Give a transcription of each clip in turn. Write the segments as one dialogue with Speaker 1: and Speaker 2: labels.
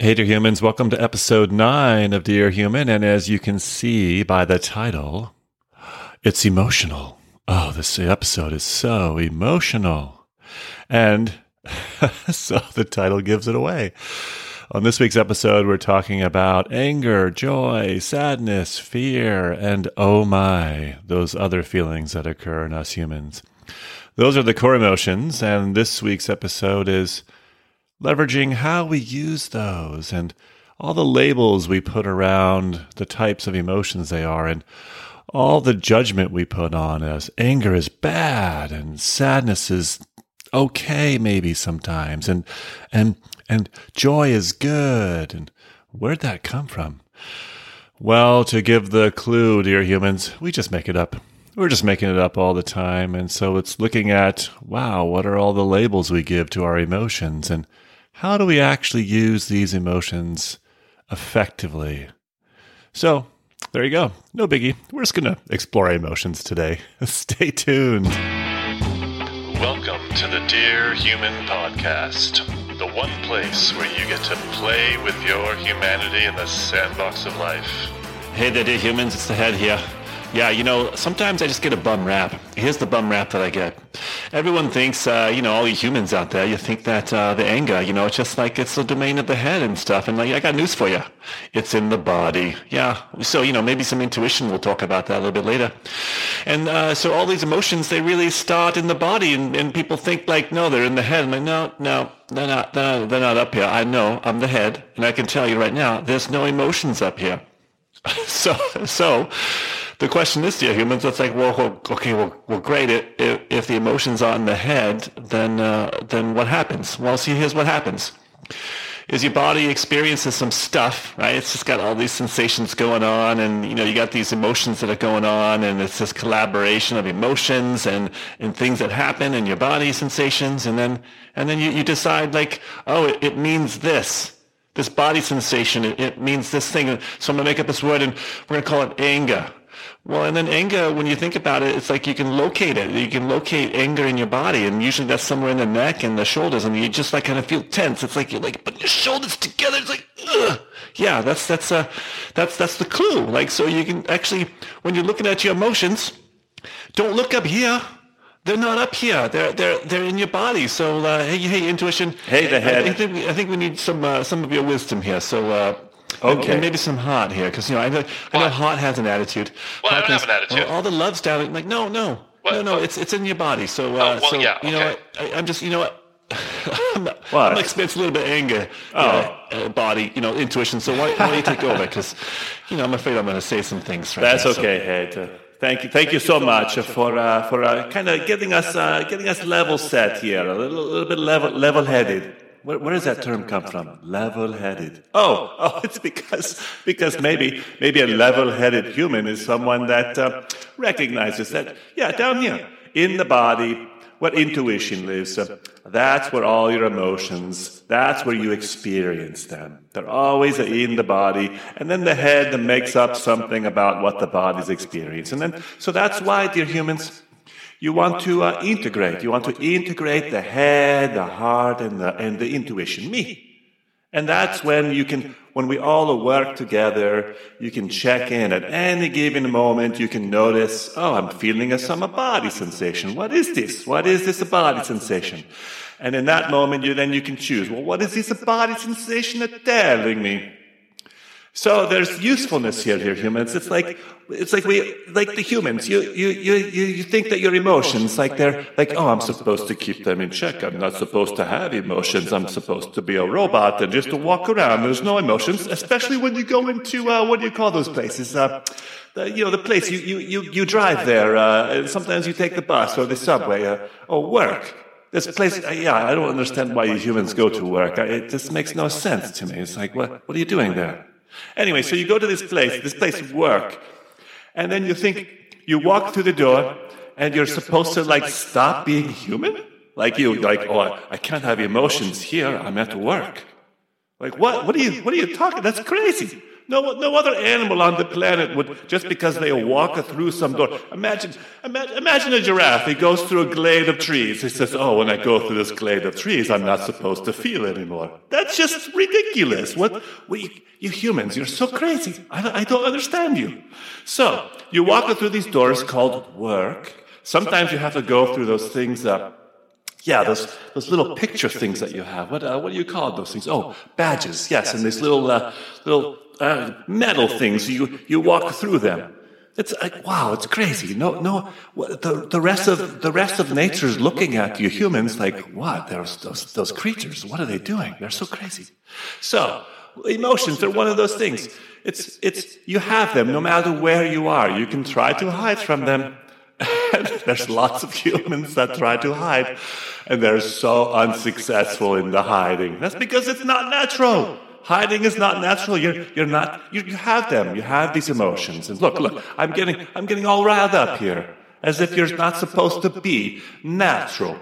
Speaker 1: Hey, dear humans, welcome to episode nine of Dear Human. And as you can see by the title, it's emotional. Oh, this episode is so emotional. And so the title gives it away. On this week's episode, we're talking about anger, joy, sadness, fear, and oh my, those other feelings that occur in us humans. Those are the core emotions. And this week's episode is leveraging how we use those and all the labels we put around the types of emotions they are and all the judgment we put on as anger is bad and sadness is okay maybe sometimes and and and joy is good. And where'd that come from? Well to give the clue dear humans we just make it up. We're just making it up all the time. And so it's looking at wow what are all the labels we give to our emotions? And how do we actually use these emotions effectively? So, there you go. No biggie. We're just going to explore emotions today. Stay tuned.
Speaker 2: Welcome to the Dear Human Podcast, the one place where you get to play with your humanity in the sandbox of life.
Speaker 1: Hey there, dear humans. It's the head here. Yeah, you know, sometimes I just get a bum rap. Here's the bum rap that I get. Everyone thinks, uh, you know, all you humans out there, you think that uh, the anger, you know, it's just like it's the domain of the head and stuff. And like, I got news for you. It's in the body. Yeah. So, you know, maybe some intuition. We'll talk about that a little bit later. And uh, so all these emotions, they really start in the body. And, and people think like, no, they're in the head. I'm like, no, no, they're not, they're not, they're not up here. I know I'm the head. And I can tell you right now, there's no emotions up here. so, so the question is, dear humans, it's like, well, okay, well, well great. If, if the emotions are in the head, then uh, then what happens? Well, see, here's what happens: is your body experiences some stuff, right? It's just got all these sensations going on, and you know, you got these emotions that are going on, and it's this collaboration of emotions and and things that happen in your body, sensations, and then and then you, you decide like, oh, it, it means this this body sensation, it, it, means this thing. So I'm going to make up this word and we're going to call it anger. Well, and then anger, when you think about it, it's like you can locate it. You can locate anger in your body, and usually that's somewhere in the neck and the shoulders, and you just like kind of feel tense. It's like you're like putting your shoulders together. It's like, ugh. yeah, that's that's uh, that's that's the clue. Like, so you can actually, when you're looking at your emotions, don't look up here. They're not up here. They're they're they're in your body. So uh, hey hey intuition.
Speaker 3: Hey the head.
Speaker 1: I, I think we, I think we need some uh, some of your wisdom here. So uh, Okay. And, maybe some heart here, because you know I know, I know heart has an attitude.
Speaker 2: Well,
Speaker 1: heart
Speaker 2: I don't have an attitude.
Speaker 1: Well, all the love's down. I'm like, no, no,
Speaker 2: What?
Speaker 1: no, no. It's it's in your body. So, uh,
Speaker 2: Oh, well,
Speaker 1: so
Speaker 2: yeah,
Speaker 1: you know
Speaker 2: okay.
Speaker 1: I, I'm just, you know what? I'm,
Speaker 3: What?
Speaker 1: I'm it's a little bit of anger, oh. uh, body, you know, intuition. So why, why don't you take over? Because, you know, I'm afraid I'm going to say some things. Right
Speaker 3: That's
Speaker 1: now, so-
Speaker 3: okay. Uh, Thank you, thank you so much for uh, for uh, kind of getting us uh, getting us level set here, a little, little bit level level headed. Where, where does that term come from? Level headed. Oh, oh, it's because because maybe maybe a level headed human is someone that uh, recognizes that yeah, down here in the body, what intuition lives. Uh, that's where all your emotions, that's where you experience them. They're always in the body, and then the head makes up something about what the body's experiencing. And then, so that's why, dear humans, you want to uh, integrate. You want to integrate the head, the heart, and the, and the intuition, me. And that's when you can, when we all work together, you can check in at any given moment. You can notice, oh, I'm feeling a some body sensation. What is this? What is this a body sensation? And in that moment, you then you can choose. Well, what is this a body sensation that's telling me? So there's usefulness here, here, humans. It's like it's like we like the humans. You you you you think that your emotions, like they're like, oh, I'm supposed to keep them in check. I'm not supposed to have emotions. I'm supposed to be a robot and just to walk around. There's no emotions, especially when you go into uh, what do you call those places? Uh, the, you know, the place you you you, you drive there. Uh, sometimes you take the bus or the subway uh, or work. This place, uh, yeah, I don't understand why humans go to work. It just makes no sense to me. It's like, what what are you doing there? Anyway, so you go to this place, this place of work, and then you think, you walk through the door, and you're supposed to like stop being human? Like you, like, oh, oh, I, I can't have emotions here, I'm at work. Like, what? What are you, what are you talking? That's crazy. No, no other animal on the planet would, just because they walk through some door. Imagine, imagine, a giraffe. He goes through a glade of trees. He says, Oh, when I go through this glade of trees, I'm not supposed to feel anymore. That's just ridiculous. What, we, you humans, you're so crazy. I, I don't understand you. So, you walk through these doors called work. Sometimes you have to go through those things that yeah, those those little picture things that you have. What uh, what do you call those things? Oh, badges. Yes, and these little uh, little uh, metal things. You you walk through them. It's like wow, it's crazy. No, no. The the rest of the rest of nature is looking at you humans like what? There's those those creatures. What are they doing? They're so crazy. So emotions. They're one of those things. It's it's you have them no matter where you are. You can try to hide from them. there's lots of humans that try to hide, and they're so unsuccessful in the hiding. That's because it's not natural. Hiding is not natural. You're, you're not, you, you have them. You have these emotions. And look, look, I'm getting, I'm getting all riled up here as if you're not supposed to be natural.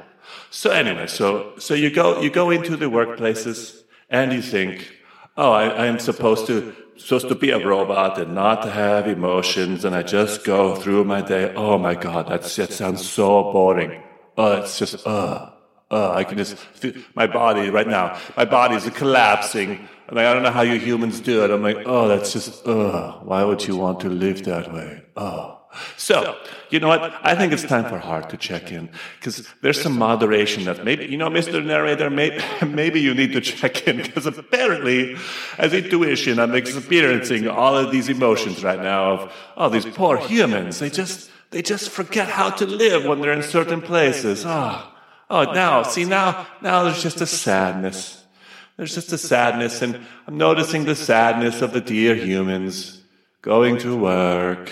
Speaker 3: So anyway, so, so you go, you go into the workplaces and you think, oh, I, I'm supposed to supposed to be a robot and not have emotions, and I just go through my day. Oh my God, that's, that sounds so boring. Oh, it's just, uh, uh, I can just my body right now. My body is collapsing, and I don't know how you humans do it. I'm like, oh, that's just, uh, why would you want to live that way? Oh. So, you know what? I think it's time for Heart to check in because there's some moderation that maybe, you know, Mr. Narrator, maybe, you need to check in because apparently, as intuition, I'm experiencing all of these emotions right now of, oh, these poor humans. They just, they just forget how to live when they're in certain places. Oh, Oh, oh, now, see, now, now there's just a sadness. There's just a sadness, and I'm noticing the sadness of the dear humans going to work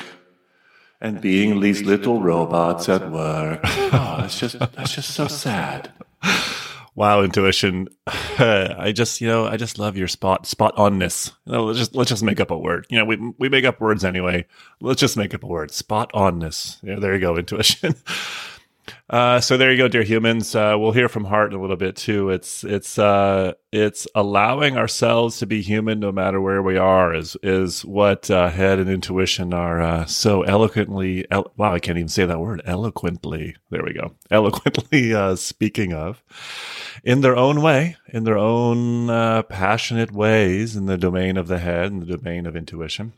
Speaker 3: and being these little robots at work. Oh, it's just that's just so sad.
Speaker 1: Wow, intuition. I just, you know, I just love your spot spot onness. You know, let's just let's just make up a word. You know, we we make up words anyway. Let's just make up a word. Spot onness. Yeah, there you go, intuition. Uh, so there you go, dear humans. Uh, we'll hear from Heart in a little bit too. It's it's uh, it's allowing ourselves to be human no matter where we are is is what uh, head and intuition are uh, so eloquently. El- wow, I can't even say that word. Eloquently. There we go. Eloquently uh, speaking of, in their own way, in their own passionate ways, in the domain of the head and the domain of intuition.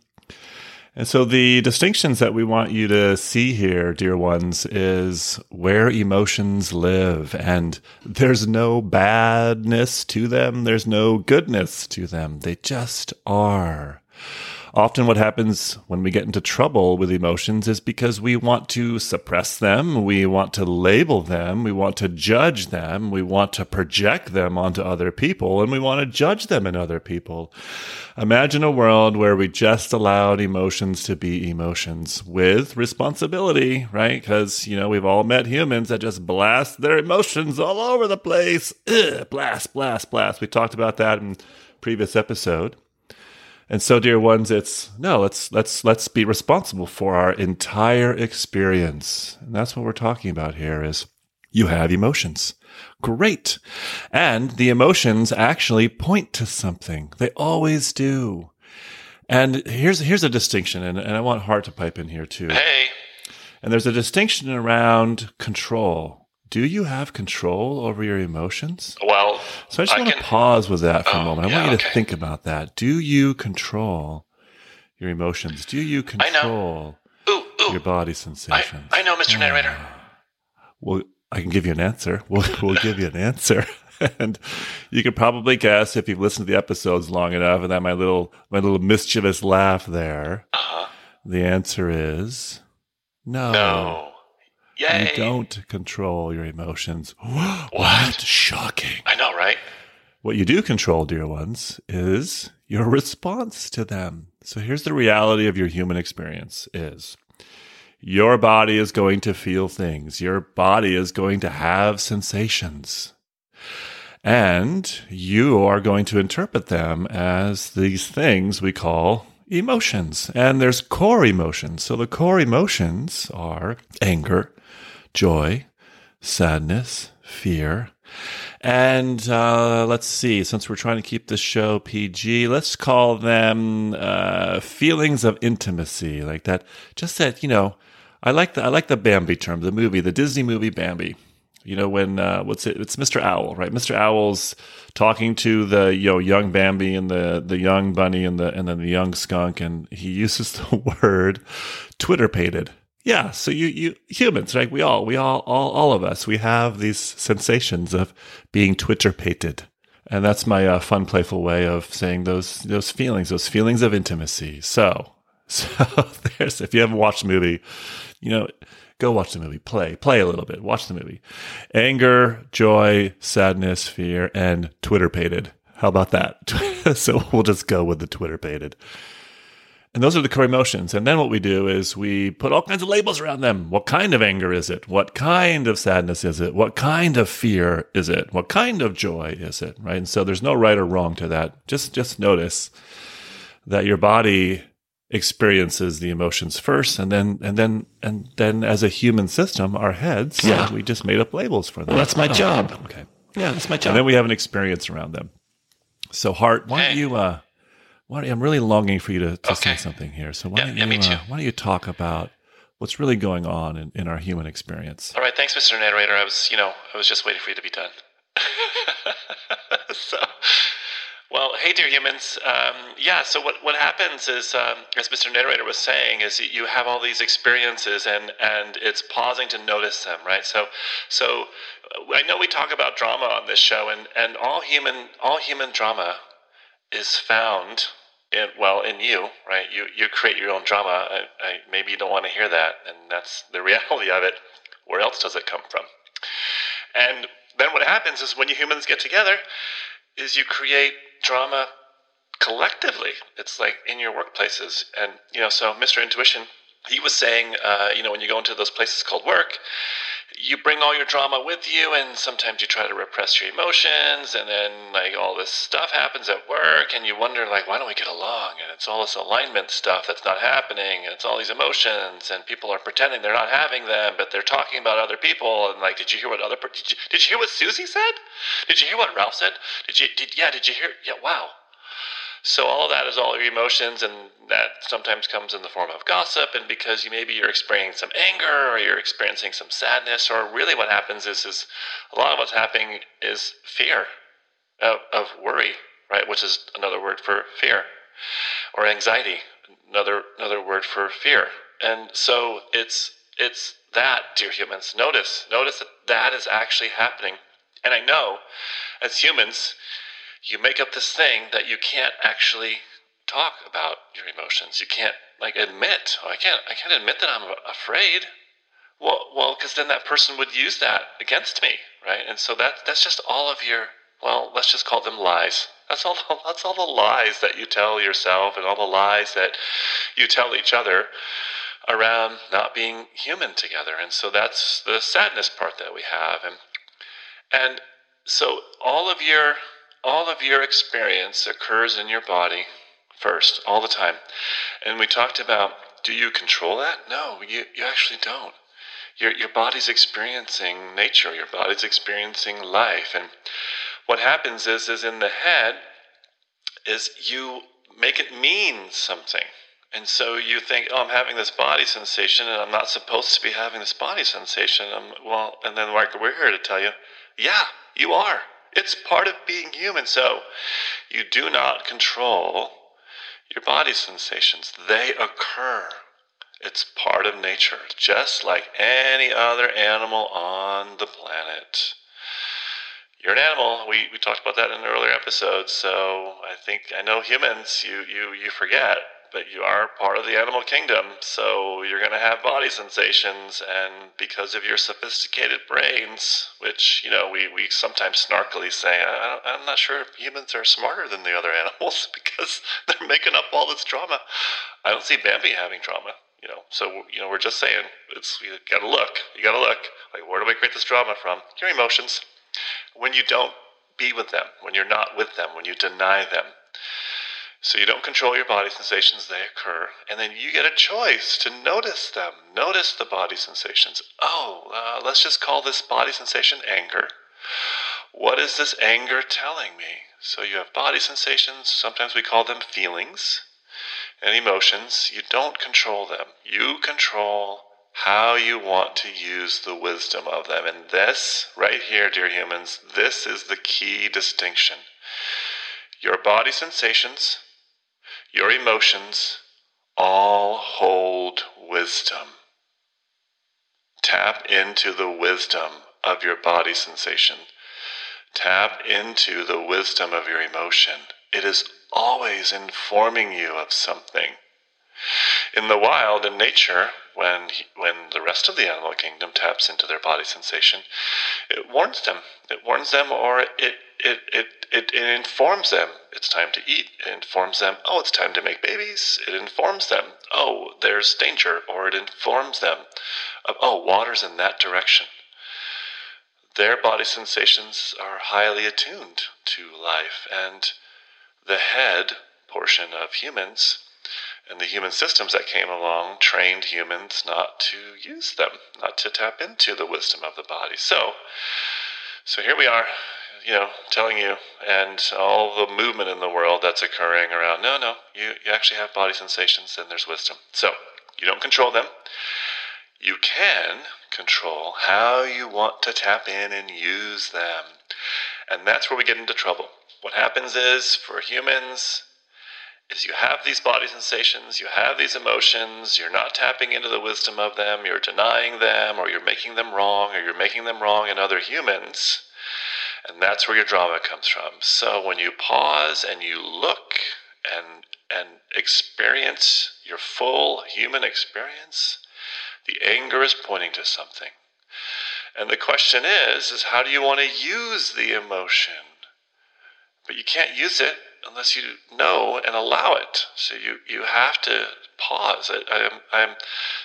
Speaker 1: And so the distinctions that we want you to see here, dear ones, is where emotions live. And there's no badness to them. There's no goodness to them. They just are. Often, what happens when we get into trouble with emotions is because we want to suppress them, we want to label them, we want to judge them, we want to project them onto other people, and we want to judge them in other people. Imagine a world where we just allowed emotions to be emotions with responsibility, right? Because, you know, we've all met humans that just blast their emotions all over the place. Ugh, blast, blast, blast. We talked about that in previous episode. And so, dear ones, it's no, let's let's let's be responsible for our entire experience. And that's what we're talking about here is you have emotions. Great. And the emotions actually point to something. They always do. And here's here's a distinction, and, and I want Heart to pipe in here too.
Speaker 2: Hey.
Speaker 1: And there's a distinction around control do you have control over your emotions?
Speaker 2: Well,
Speaker 1: so I just I want can, to pause with that for oh, a moment. I yeah, want you okay. to think about that. Do you control your emotions? Do you control
Speaker 2: ooh, ooh.
Speaker 1: your body sensations?
Speaker 2: I, I know, Mr. Narrator.
Speaker 1: Well, I can give you an answer. We'll, we'll give you an answer. and you could probably guess if you've listened to the episodes long enough and that my little my little mischievous laugh there. Uh-huh. The answer is no.
Speaker 2: No. Yay.
Speaker 1: You don't control your emotions. what? what? Shocking.
Speaker 2: I know, right?
Speaker 1: What you do control, dear ones, is your response to them. So here's the reality of your human experience is your body is going to feel things. Your body is going to have sensations. And you are going to interpret them as these things we call emotions. And there's core emotions. So the core emotions are anger, joy, sadness, fear.
Speaker 2: And uh, let's see, since we're trying to keep the show PG, let's call them uh, feelings of intimacy, like that. Just that, you know, I like the I like the Bambi term, the movie, the Disney movie Bambi. You know, when uh, what's it? It's Mr. Owl, right? Mr. Owl's talking to the you know young Bambi and the the young bunny and the and then the young skunk, and he uses the word twitterpated yeah, so you you humans, right? We all we all all all of us we have these sensations of being twitterpated. And that's my uh, fun, playful way of saying those those feelings, those feelings of intimacy. So, so there's if you haven't watched the movie, you know, go watch the movie. Play, play a little bit. Watch the movie. Anger, joy, sadness, fear, and twitterpated. How about that? so we'll just go with the twitterpated. And those are the core emotions. And then what we do is we put all kinds of labels around them. What kind of anger is it? What kind of sadness is it? What kind of fear is it? What kind of joy is it? Right. And so there's no right or wrong to that. Just, just notice that your body experiences the emotions first and then and then and then as a human system our heads yeah. we just made up labels for them
Speaker 1: well, that's my
Speaker 2: oh,
Speaker 1: job
Speaker 2: okay
Speaker 1: yeah that's my job
Speaker 2: and then we have an experience around them so Heart, why don't you uh I'm really longing for you to, to okay. say something here. So why,
Speaker 3: yeah,
Speaker 2: don't
Speaker 3: you,
Speaker 2: yeah,
Speaker 3: uh,
Speaker 2: why don't you talk about what's really going on in, in our human experience?
Speaker 3: All right, thanks, Mr. Narrator. I was, you know, I was just waiting for you to be done. so, well, hey, dear humans. Um, yeah. So what what happens is, um, as Mr. Narrator was saying, is you have all these experiences, and and it's pausing to notice them, right? So, so I know we talk about drama on this show, and and all human all human drama is found in, well in you, right? You you create your own drama. I, I, maybe you don't want to hear that, and that's the reality of it. Where else does it come from? And then what happens is when you humans get together, is you create drama collectively. It's like in your workplaces, and you know. So Mr. Intuition, he was saying, uh, you know, when you go into those places called work, you bring all your drama with you and sometimes you try to repress your emotions and then like all this stuff happens at work and you wonder like why don't we get along? And it's all this alignment stuff that's not happening and it's all these emotions and people are pretending they're not having them but they're talking about other people and like did you hear what other did you, did you hear what Susie said? Did you hear what Ralph said? Did you did yeah did you hear yeah wow so all of that is all your emotions, and that sometimes comes in the form of gossip. And because you maybe you're experiencing some anger, or you're experiencing some sadness, or really what happens is is a lot of what's happening is fear of, of worry, right? Which is another word for fear, or anxiety, another another word for fear. And so it's it's that, dear humans. Notice notice that that is actually happening. And I know, as humans you make up this thing that you can't actually talk about your emotions. You can't like admit. Oh, I can't. I can't admit that I'm afraid. Well, well, because then that person would use that against me, right? And so that that's just all of your. Well, let's just call them lies. That's all. That's all the lies that you tell yourself, and all the lies that you tell each other around not being human together. And so that's the sadness part that we have, and and so all of your all of your experience occurs in your body first, all the time. And we talked about do you control that? No, you, you actually don't. Your, your body's experiencing nature, your body's experiencing life. And what happens is, is in the head, is you make it mean something. And so you think, oh, I'm having this body sensation, and I'm not supposed to be having this body sensation. I'm, well, and then we're here to tell you, yeah, you are. It's part of being human. So you do not control your body sensations, they occur. It's part of nature, just like any other animal on the planet. You're an animal. We, we talked about that in an earlier episode. So I think I know humans. You you you forget but you are part of the animal kingdom, so you're going to have body sensations, and because of your sophisticated brains, which you know we, we sometimes snarkily say, I, am not sure if humans are smarter than the other animals because they're making up all this drama. I don't see Bambi having drama, you know. So you know we're just saying it's you got to look, you got to look. Like where do we create this drama from? Your emotions. When you don't be with them, when you're not with them, when you deny them so you don't control your body sensations, they occur. And then you get a choice to notice them. Notice the body sensations. Oh, uh, let's just call this body sensation anger. what is this anger telling me? So you have body sensations, sometimes we call them feelings, and emotions. You don't control them. You control how you want to use the wisdom of them. And this, right here, dear humans, this is the key distinction. Your body sensations, your emotions, all hold wisdom. Tap into the wisdom of your body sensation. Tap into the wisdom of your emotion. It is always informing you of something. In the wild, in nature, when, he, when the rest of the animal kingdom taps into their body sensation, it warns them. It warns them, or it, it, it, it, it informs them it's time to eat. It informs them, oh, it's time to make babies. It informs them, oh, there's danger. Or it informs them oh, water's in that direction. Their body sensations are highly attuned to life, and the head portion of humans and the human systems that came along trained humans not to use them, not to tap into the wisdom of the body. So, so here we are, you know, telling you, and all the movement in the world that's occurring around. No, no, you you actually have body sensations, and there's wisdom. So you don't control them. You can control how you want to tap in and use them, and that's where we get into trouble. What happens is for humans, is you have these body sensations, you have these emotions, you're not tapping into the wisdom of them, you're denying them, or you're making them wrong, or you're making them wrong in other humans. And that's where your drama comes from. So when you pause and you look and and experience your full human experience, the anger is pointing to something. And the question is, is how do you want to use the emotion? But you can't use it unless you know and allow it. So you, you have to pause. I, I'm, I'm,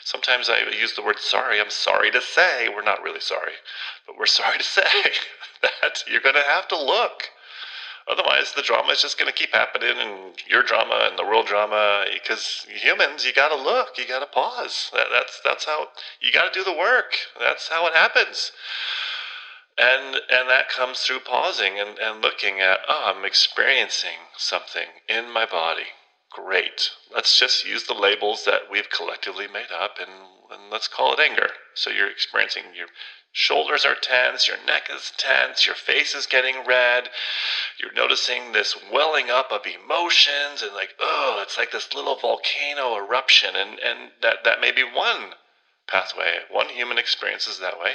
Speaker 3: sometimes I use the word sorry. I'm sorry to say we're not really sorry, but we're sorry to say that you're going to have to look. Otherwise, the drama is just going to keep happening, and your drama and the world drama. Because humans, you got to look, you got to pause. That, that's that's how you got to do the work. That's how it happens and and that comes through pausing and, and looking at oh i'm experiencing something in my body. Great. Let's just use the labels that we've collectively made up and, and let's call it anger. So you're experiencing your shoulders are tense your neck is tense your face is getting red. You're noticing this welling up of emotions and like oh it's like this little volcano eruption. And and that that may be one pathway. One human experiences that way.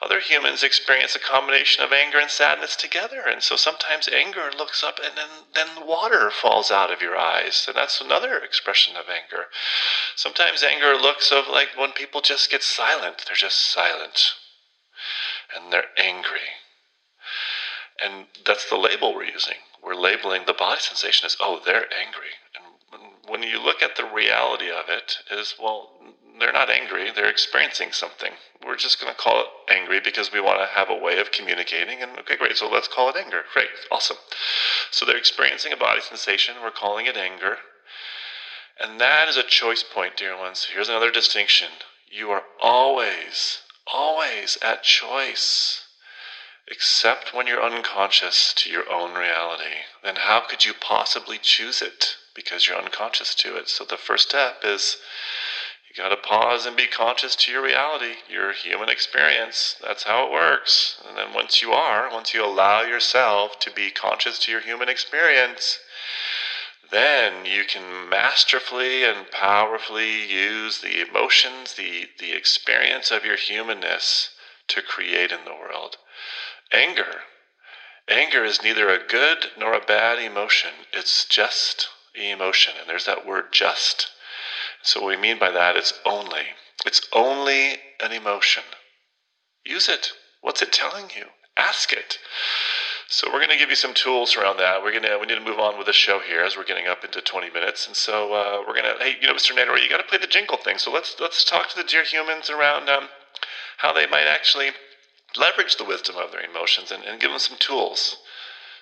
Speaker 3: Other humans experience a combination of anger and sadness together. And so sometimes anger looks up and then, then water falls out of your eyes. And that's another expression of anger. Sometimes anger looks of like when people just get silent. They're just silent. And they're angry. And that's the label we're using. We're labeling the body sensation as, oh, they're angry. And when you look at the reality of it, is, well, they're not angry, they're experiencing something. We're just going to call it angry because we want to have a way of communicating. And okay, great, so let's call it anger. Great, awesome. So they're experiencing a body sensation, we're calling it anger. And that is a choice point, dear ones. Here's another distinction you are always, always at choice. Except when you're unconscious to your own reality. Then how could you possibly choose it? Because you're unconscious to it. So the first step is got to pause and be conscious to your reality, your human experience. That's how it works. And then once you are, once you allow yourself to be conscious to your human experience, then you can masterfully and powerfully use the emotions, the, the experience of your humanness to create in the world. Anger. Anger is neither a good nor a bad emotion. It's just emotion. And there's that word just so, what we mean by that is only. It's only an emotion. Use it. What's it telling you? Ask it. So we're going to give you some tools around that. We're going to we need to move on with the show here as we're getting up into 20 minutes, and so uh, we're going to hey you know Mr. Nader, you got to play the jingle thing. So let's let's talk to the dear humans around um, how they might actually leverage the wisdom of their emotions and, and give them some tools.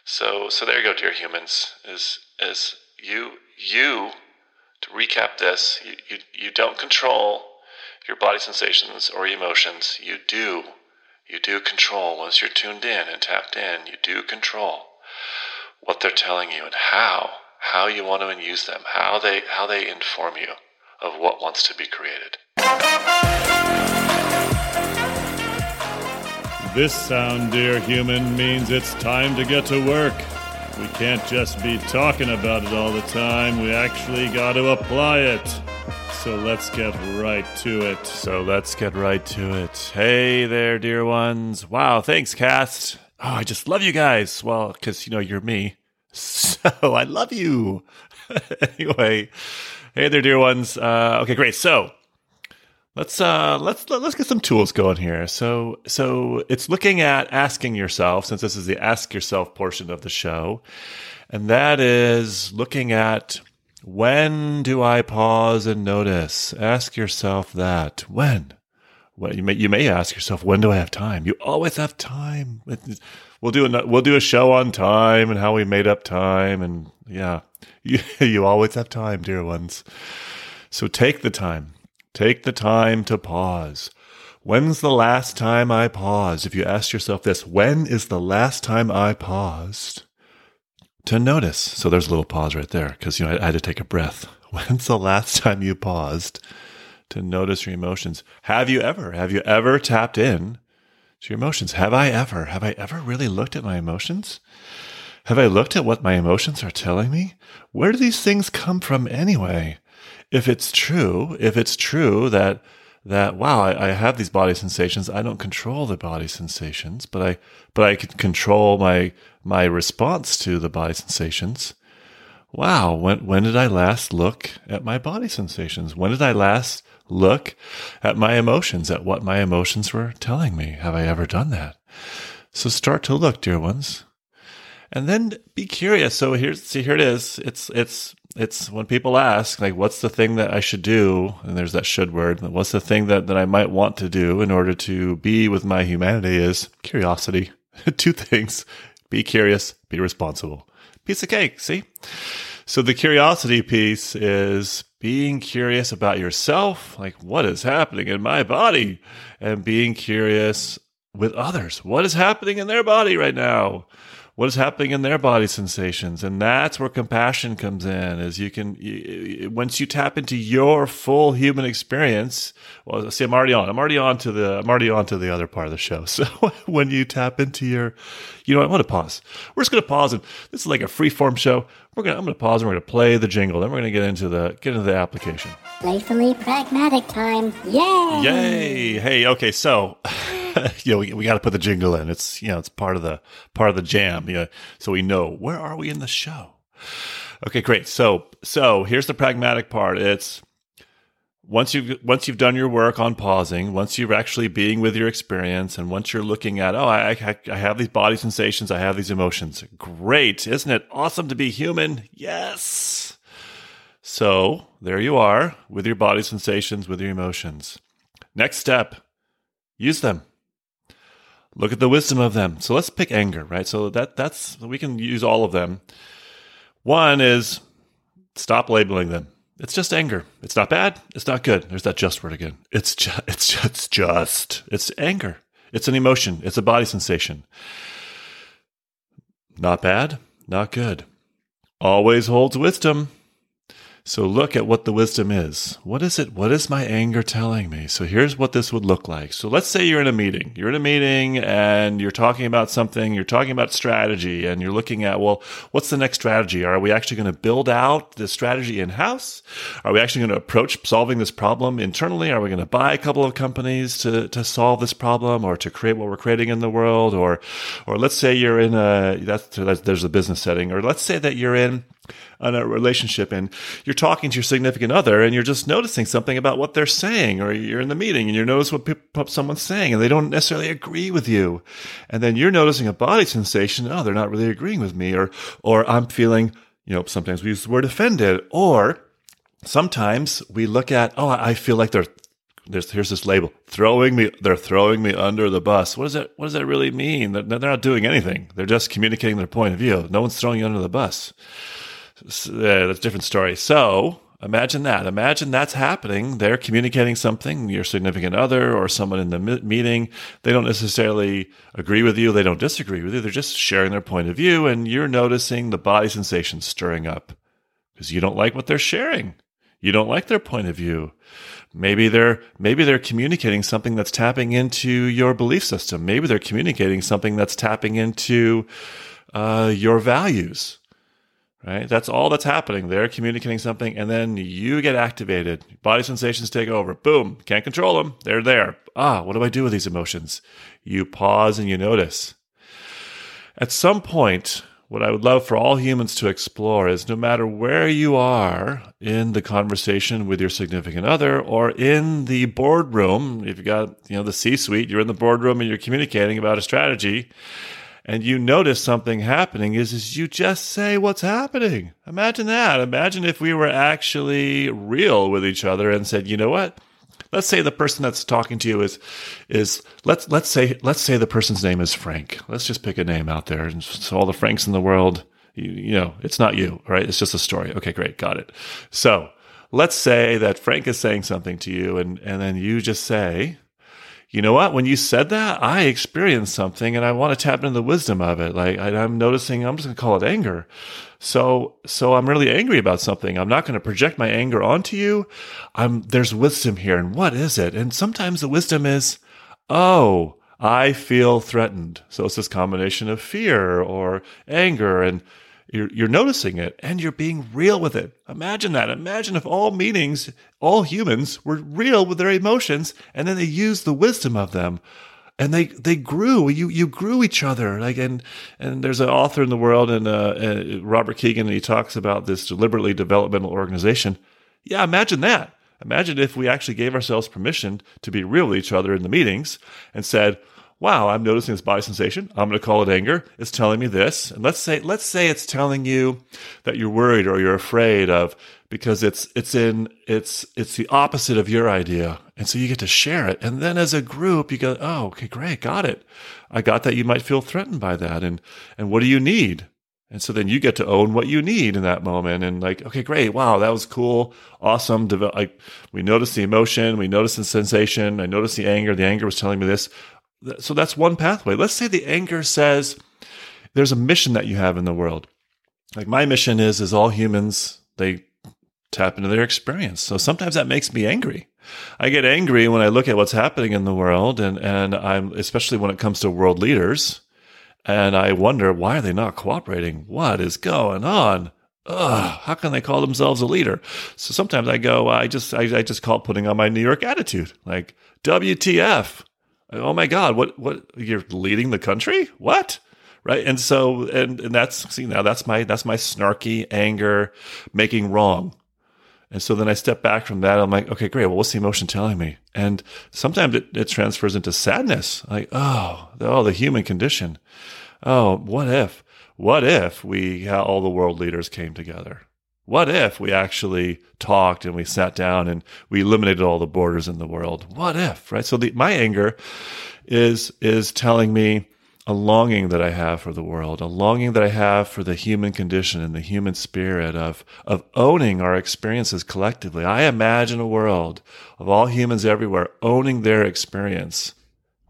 Speaker 3: So so there you go, dear humans. Is is you you to recap this, you, you, you don't control your body sensations or emotions. You do
Speaker 2: You do control, once you're tuned in and tapped in, you do control what they're telling you and how, how you want to use them, how they, how they inform you of what wants to be created.
Speaker 4: This sound, dear human, means it's time to get to work. We can't just be talking about it all the time, we actually got to apply it. So let's get right to it.
Speaker 3: So let's get right to it. Hey there, dear ones. Wow, thanks, cast. Oh, I just love you guys. Well, because, you know, you're me. So I love you. anyway, hey there, dear ones. Uh, okay, great. So let's uh, let's let's get some tools going here. So so it's looking at asking yourself, since this is the ask yourself portion of the show, and that is looking at when do I pause and notice? Ask yourself that. When? Well, you may you may ask yourself, when do I have time? You always have time. We'll do a we'll do a show on time and how we made up time, and yeah, you you always have time, dear ones. So take the time, take the time to pause. When's the last time I paused? If you ask yourself this, when is the last time I paused to notice? So there's a little pause right there because you know I, I had to take a breath. When's the last time you paused to notice your emotions? Have you ever? Have you ever tapped in to your emotions. Have I ever? Have I ever really looked at my emotions? Have I looked at what my emotions are telling me? Where do these things come from anyway? If it's true, if it's true that that wow, I, I, have these body sensations. I don't control the body sensations, but I but I can control my my response to the body sensations. Wow, when when did I last look at my body sensations? When did I last look at my emotions, at what my emotions were telling me. Have I ever done that? So start to look, dear ones. And then be curious. So here's see here it is. It's it's it's when people ask, like, what's the thing that I should do? And there's that should word. What's the thing that, that I might want to do in order to be with my humanity is curiosity. Two things. Be curious, be responsible. Piece of cake, see? So the curiosity piece is being curious about yourself, like what is happening in my body, and being curious with others. What is happening in their body right now? What is happening in their body sensations? And that's where compassion comes in. Is you can once you tap into your full human experience. Well, see, I'm already on. I'm already on to the. I'm already on to the other part of the show. So when you tap into your, you know, I want to pause. We're just going to pause, and this is like a free form show. We're gonna. I'm going to pause, and we're going to play the jingle. Then we're going to get into the get into the application.
Speaker 5: Playfully pragmatic time. Yay!
Speaker 3: Yay! Hey, okay, so. you know, we, we got to put the jingle in. It's you know, it's part of the part of the jam. Know, so we know where are we in the show. Okay, great. So so here's the pragmatic part. It's once you've once you've done your work on pausing, once you're actually being with your experience, and once you're looking at, oh, I, I, I have these body sensations, I have these emotions. Great, isn't it awesome to be human? Yes. So there you are with your body sensations, with your emotions. Next step, use them look at the wisdom of them. So let's pick anger, right? So that that's we can use all of them. One is stop labeling them. It's just anger. It's not bad. It's not good. There's that just word again. It's just it's just, it's just it's anger. It's an emotion. It's a body sensation. Not bad. Not good. Always holds wisdom. So look at what the wisdom is. What is it? What is my anger telling me? So here's what this would look like. So let's say you're in a meeting. You're in a meeting and you're talking about something, you're talking about strategy and you're looking at, well, what's the next strategy? Are we actually going to build out the strategy in house? Are we actually going to approach solving this problem internally? Are we going to buy a couple of companies to, to solve this problem or to create what we're creating in the world? Or, or let's say you're in a, that's, that's there's a business setting, or let's say that you're in on a relationship and you're talking to your significant other and you're just noticing something about what they're saying or you're in the meeting and you notice what someone's saying and they don't necessarily agree with you. And then you're noticing a body sensation oh they're not really agreeing with me or or i'm feeling you know sometimes we use the word offended or sometimes we look at oh i feel like they're there's here's this label throwing me they're throwing me under the bus. What does that what does that really mean? They're, they're not doing anything. They're just communicating their point of view. No one's throwing you under the bus uh, that's a different story. So Imagine that. Imagine that's happening. They're communicating something, your significant other or someone in the meeting. They don't necessarily agree with you. They don't disagree with you. They're just sharing their point of view. And you're noticing the body sensations stirring up because you don't like what they're sharing. You don't like their point of view. Maybe they're, maybe they're communicating something that's tapping into your belief system. Maybe they're communicating something that's tapping into uh, your values right? That's all that's happening. They're communicating something, and then you get activated. Body sensations take over. Boom. Can't control them. They're there. Ah, what do I do with these emotions? You pause and you notice. At some point, what I would love for all humans to explore is no matter where you are in the conversation with your significant other or in the boardroom, if you've got, you know, the C suite, you're in the boardroom and you're communicating about a strategy and you notice something happening is, is you just say what's happening. Imagine that. Imagine if we were actually real with each other and said, you know what? Let's say the person that's talking to you is is let's let's say let's say the person's name is Frank. Let's just pick a name out there. And so all the Franks in the world, you, you know, it's not you, right? It's just a story. Okay, great, got it. So let's say that Frank is saying something to you, and and then you just say, you know what? When you said that, I experienced something and I want to tap into the wisdom of it. Like I, am noticing, I'm just going to call it anger. So, so I'm really angry about something. I'm not going to project my anger onto you. I'm, there's wisdom here. And what is it? And sometimes the wisdom is, oh, I feel threatened. So it's this combination of fear or anger and you're, you're noticing it and you're being real with it. Imagine that. Imagine if all meanings, all humans were real with their emotions and then they used the wisdom of them. And they they grew. You you grew each other. Like and and there's an author in the world and uh, uh, Robert Kegan and he talks about this deliberately developmental organization. Yeah imagine that. Imagine if we actually gave ourselves permission to be real with each other in the meetings and said wow, I'm noticing this body sensation. I'm going to call it anger. It's telling me this. And let's say, let's say it's telling you that you're worried or you're afraid of because it's, it's in, it's, it's the opposite of your idea. And so you get to share it. And then as a group, you go, oh, okay, great. Got it. I got that you might feel threatened by that. And, and what do you need? And so then you get to own what you need in that moment and like, okay, great. Wow. That was cool. Awesome. Like we noticed the emotion. We noticed the sensation. I noticed the anger. The anger was telling me this so that's one pathway. Let's say the anger says there's a mission that you have in the world. Like my mission is is all humans they tap into their experience. So sometimes that makes me angry. I get angry when I look at what's happening in the world and and I'm especially when it comes to world leaders and I wonder why are they not cooperating? What is going on? Ugh, how can they call themselves a leader? So sometimes I go, I just, I, I just call putting on my New York attitude, like WTF? Oh my god what what you're leading the country what right and so and and that's see now that's my that's my snarky anger making wrong and so then I step back from that. I'm like, okay, great. Well, what's the emotion telling me? And sometimes it, it transfers into sadness. Like, oh, oh, the human condition. Oh, what if? What if we all the world leaders came together? What if we actually talked and we sat down and we eliminated all the borders in the world? What if, right? So the, my anger is is telling me a longing that I have for the world, a longing that I have for the human condition and the human spirit of of owning our experiences collectively. I imagine a world of all humans everywhere owning their experience.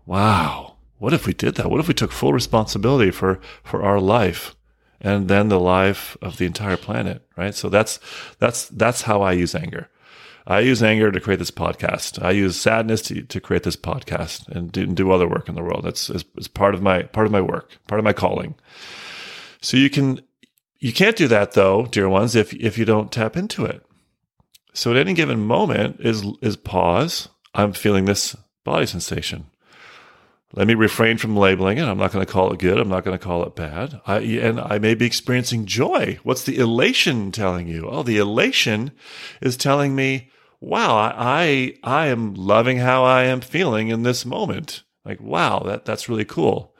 Speaker 3: Wow. What if we did that? What if we took full responsibility for for our life? And then the life of the entire planet, right? So that's that's that's how I use anger. I use anger to create this podcast. I use sadness to, to create this podcast and do, do other work in the world. That's is part of my part of my work, part of my calling. So you can you can't do that though, dear ones, if if you don't tap into it. So at any given moment is is pause. I'm feeling this body sensation. Let me refrain from labeling it. I'm not going to call it good. I'm not going to call it bad. I, and I may be experiencing joy. What's the elation telling you? Oh, the elation is telling me, wow, I, I am loving how I am feeling in this moment. Like, wow, that, that's really cool.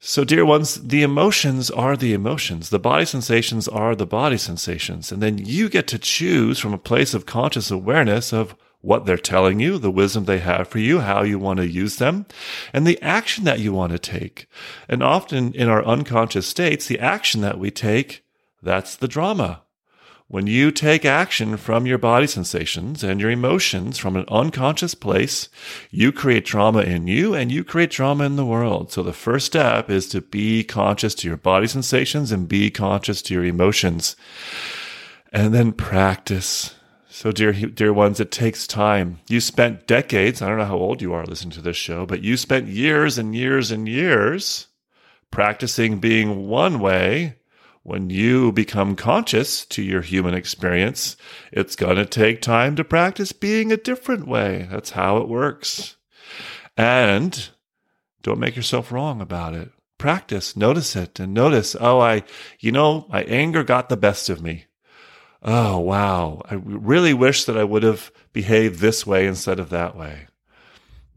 Speaker 3: So, dear ones, the emotions are the emotions. The body sensations are the body sensations. And then you get to choose from a place of conscious awareness of what they're telling you, the wisdom they have for you, how you want to use them, and the action that you want to take. And often in our unconscious states, the action that we take, that's the drama. when you take action from your body sensations and your emotions from an unconscious place, you create trauma in you and you create trauma in the world. So the first step is to be conscious to your body sensations and be conscious to your emotions. And then practice. So dear, dear ones, it takes time. You spent decades, I don't know how old you are listening to this show, but you spent years and years and years practicing being one way when you become conscious to your human experience, it's going to take time to practice being a different way. That's how it works. And don't make yourself wrong about it. Practice, notice it, and notice, oh, I, you know, my anger got the best of me. Oh, wow. I really wish that I would have behaved this way instead of that way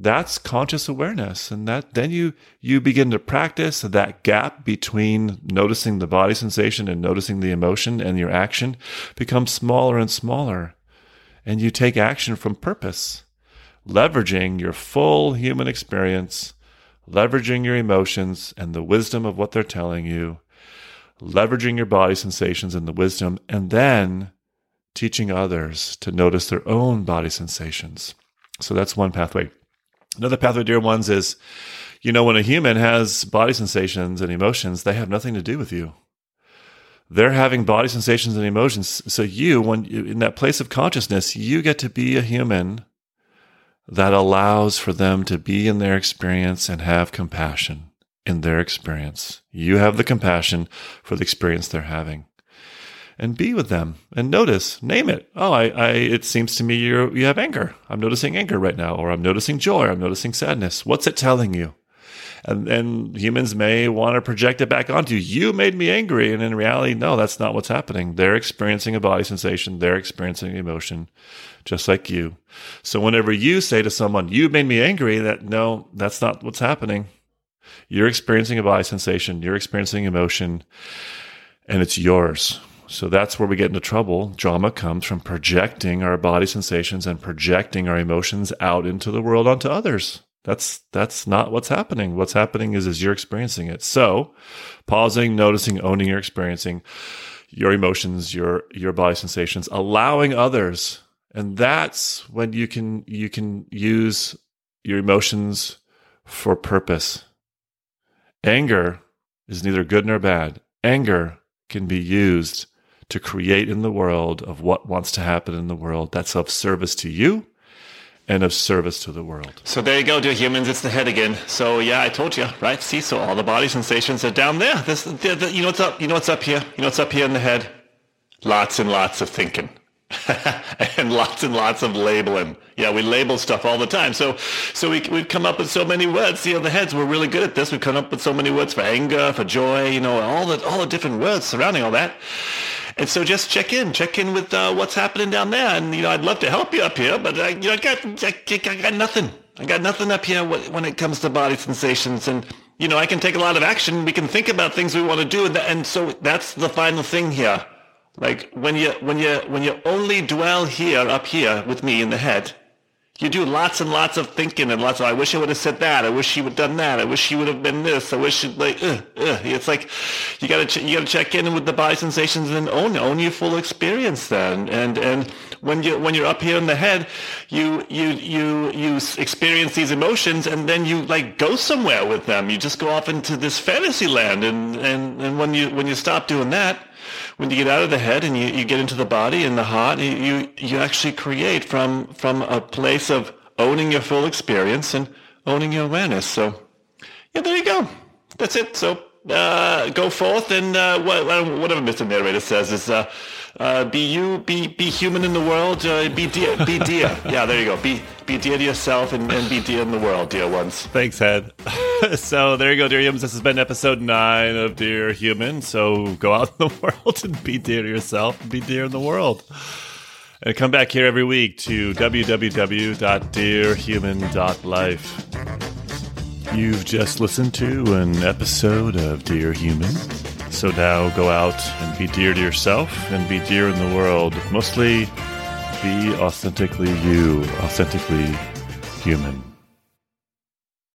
Speaker 3: that's conscious awareness and that then you you begin to practice that gap between noticing the body sensation and noticing the emotion and your action becomes smaller and smaller and you take action from purpose leveraging your full human experience leveraging your emotions and the wisdom of what they're telling you leveraging your body sensations and the wisdom and then teaching others to notice their own body sensations so that's one pathway Another pathway, dear ones, is you know, when a human has body sensations and emotions, they have nothing to do with you. They're having body sensations and emotions. So you, when you, in that place of consciousness, you get to be a human that allows for them to be in their experience and have compassion in their experience. You have the compassion for the experience they're having and be with them and notice, name it. Oh, I, I it seems to me you you have anger. I'm noticing anger right now, or I'm noticing joy, I'm noticing sadness. What's it telling you? And then humans may want to project it back onto you. You made me angry. And in reality, no, that's not what's happening. They're experiencing a body sensation. They're experiencing emotion just like you. So whenever you say to someone, you made me angry, that no, that's not what's happening. You're experiencing a body sensation. You're experiencing emotion and it's yours. So that's where we get into trouble. Drama comes from projecting our body sensations and projecting our emotions out into the world onto others. That's that's not what's happening. What's happening is is you're experiencing it. So, pausing, noticing, owning your experiencing your emotions, your your body sensations, allowing others. And that's when you can you can use your emotions for purpose. Anger is neither good nor bad. Anger can be used to create in the world of what wants to happen in the world that's of service to you and of service to the world.
Speaker 1: So there you go, dear humans. It's the head again. So yeah, I told you, right? See, so all the body sensations are down there. This, the, the, you know what's up? You know what's up here? You know what's up here in the head? Lots and lots of thinking. and lots and lots of labeling. Yeah, we label stuff all the time. So, so we we've come up with so many words. See, on the heads, we're really good at this. We've come up with so many words for anger, for joy. You know, all the all the different words surrounding all that. And so just check in, check in with uh, what's happening down there. And, you know, I'd love to help you up here, but I, you know, I got, I, I got nothing. I got nothing up here when it comes to body sensations. And, you know, I can take a lot of action. We can think about things we want to do. And, and so that's the final thing here. Like when you, when you, when you only dwell here, up here with me in the head, you do lots and lots of thinking and lots of, I wish I would have said that. I wish he would have done that. I wish he would have been this. I wish it like, uh, uh. It's like, you gotta, ch- you gotta check in with the body sensations and own, own your full experience then. And, and when you, when you're up here in the head, you, you, you, you experience these emotions and then you like go somewhere with them. You just go off into this fantasy land. And, and, and when you, when you stop doing that, when you get out of the head and you, you get into the body and the heart, you, you actually create from, from a place of owning your full experience and owning your awareness. So, yeah, there you go. That's it. So, uh, go forth and uh, whatever Mr. Narrator says is uh, uh, be you, be be human in the world, uh, be dear, be dear. yeah, there you go. Be be dear to yourself and, and be dear in the world, dear ones.
Speaker 3: Thanks, Head. so there you go, dear humans. This has been episode nine of Dear Human. So go out in the world and be dear to yourself and be dear in the world. And come back here every week to www.dearhuman.life. You've just listened to an episode of Dear Human. So now go out and be dear to yourself and be dear in the world. Mostly be authentically you, authentically human.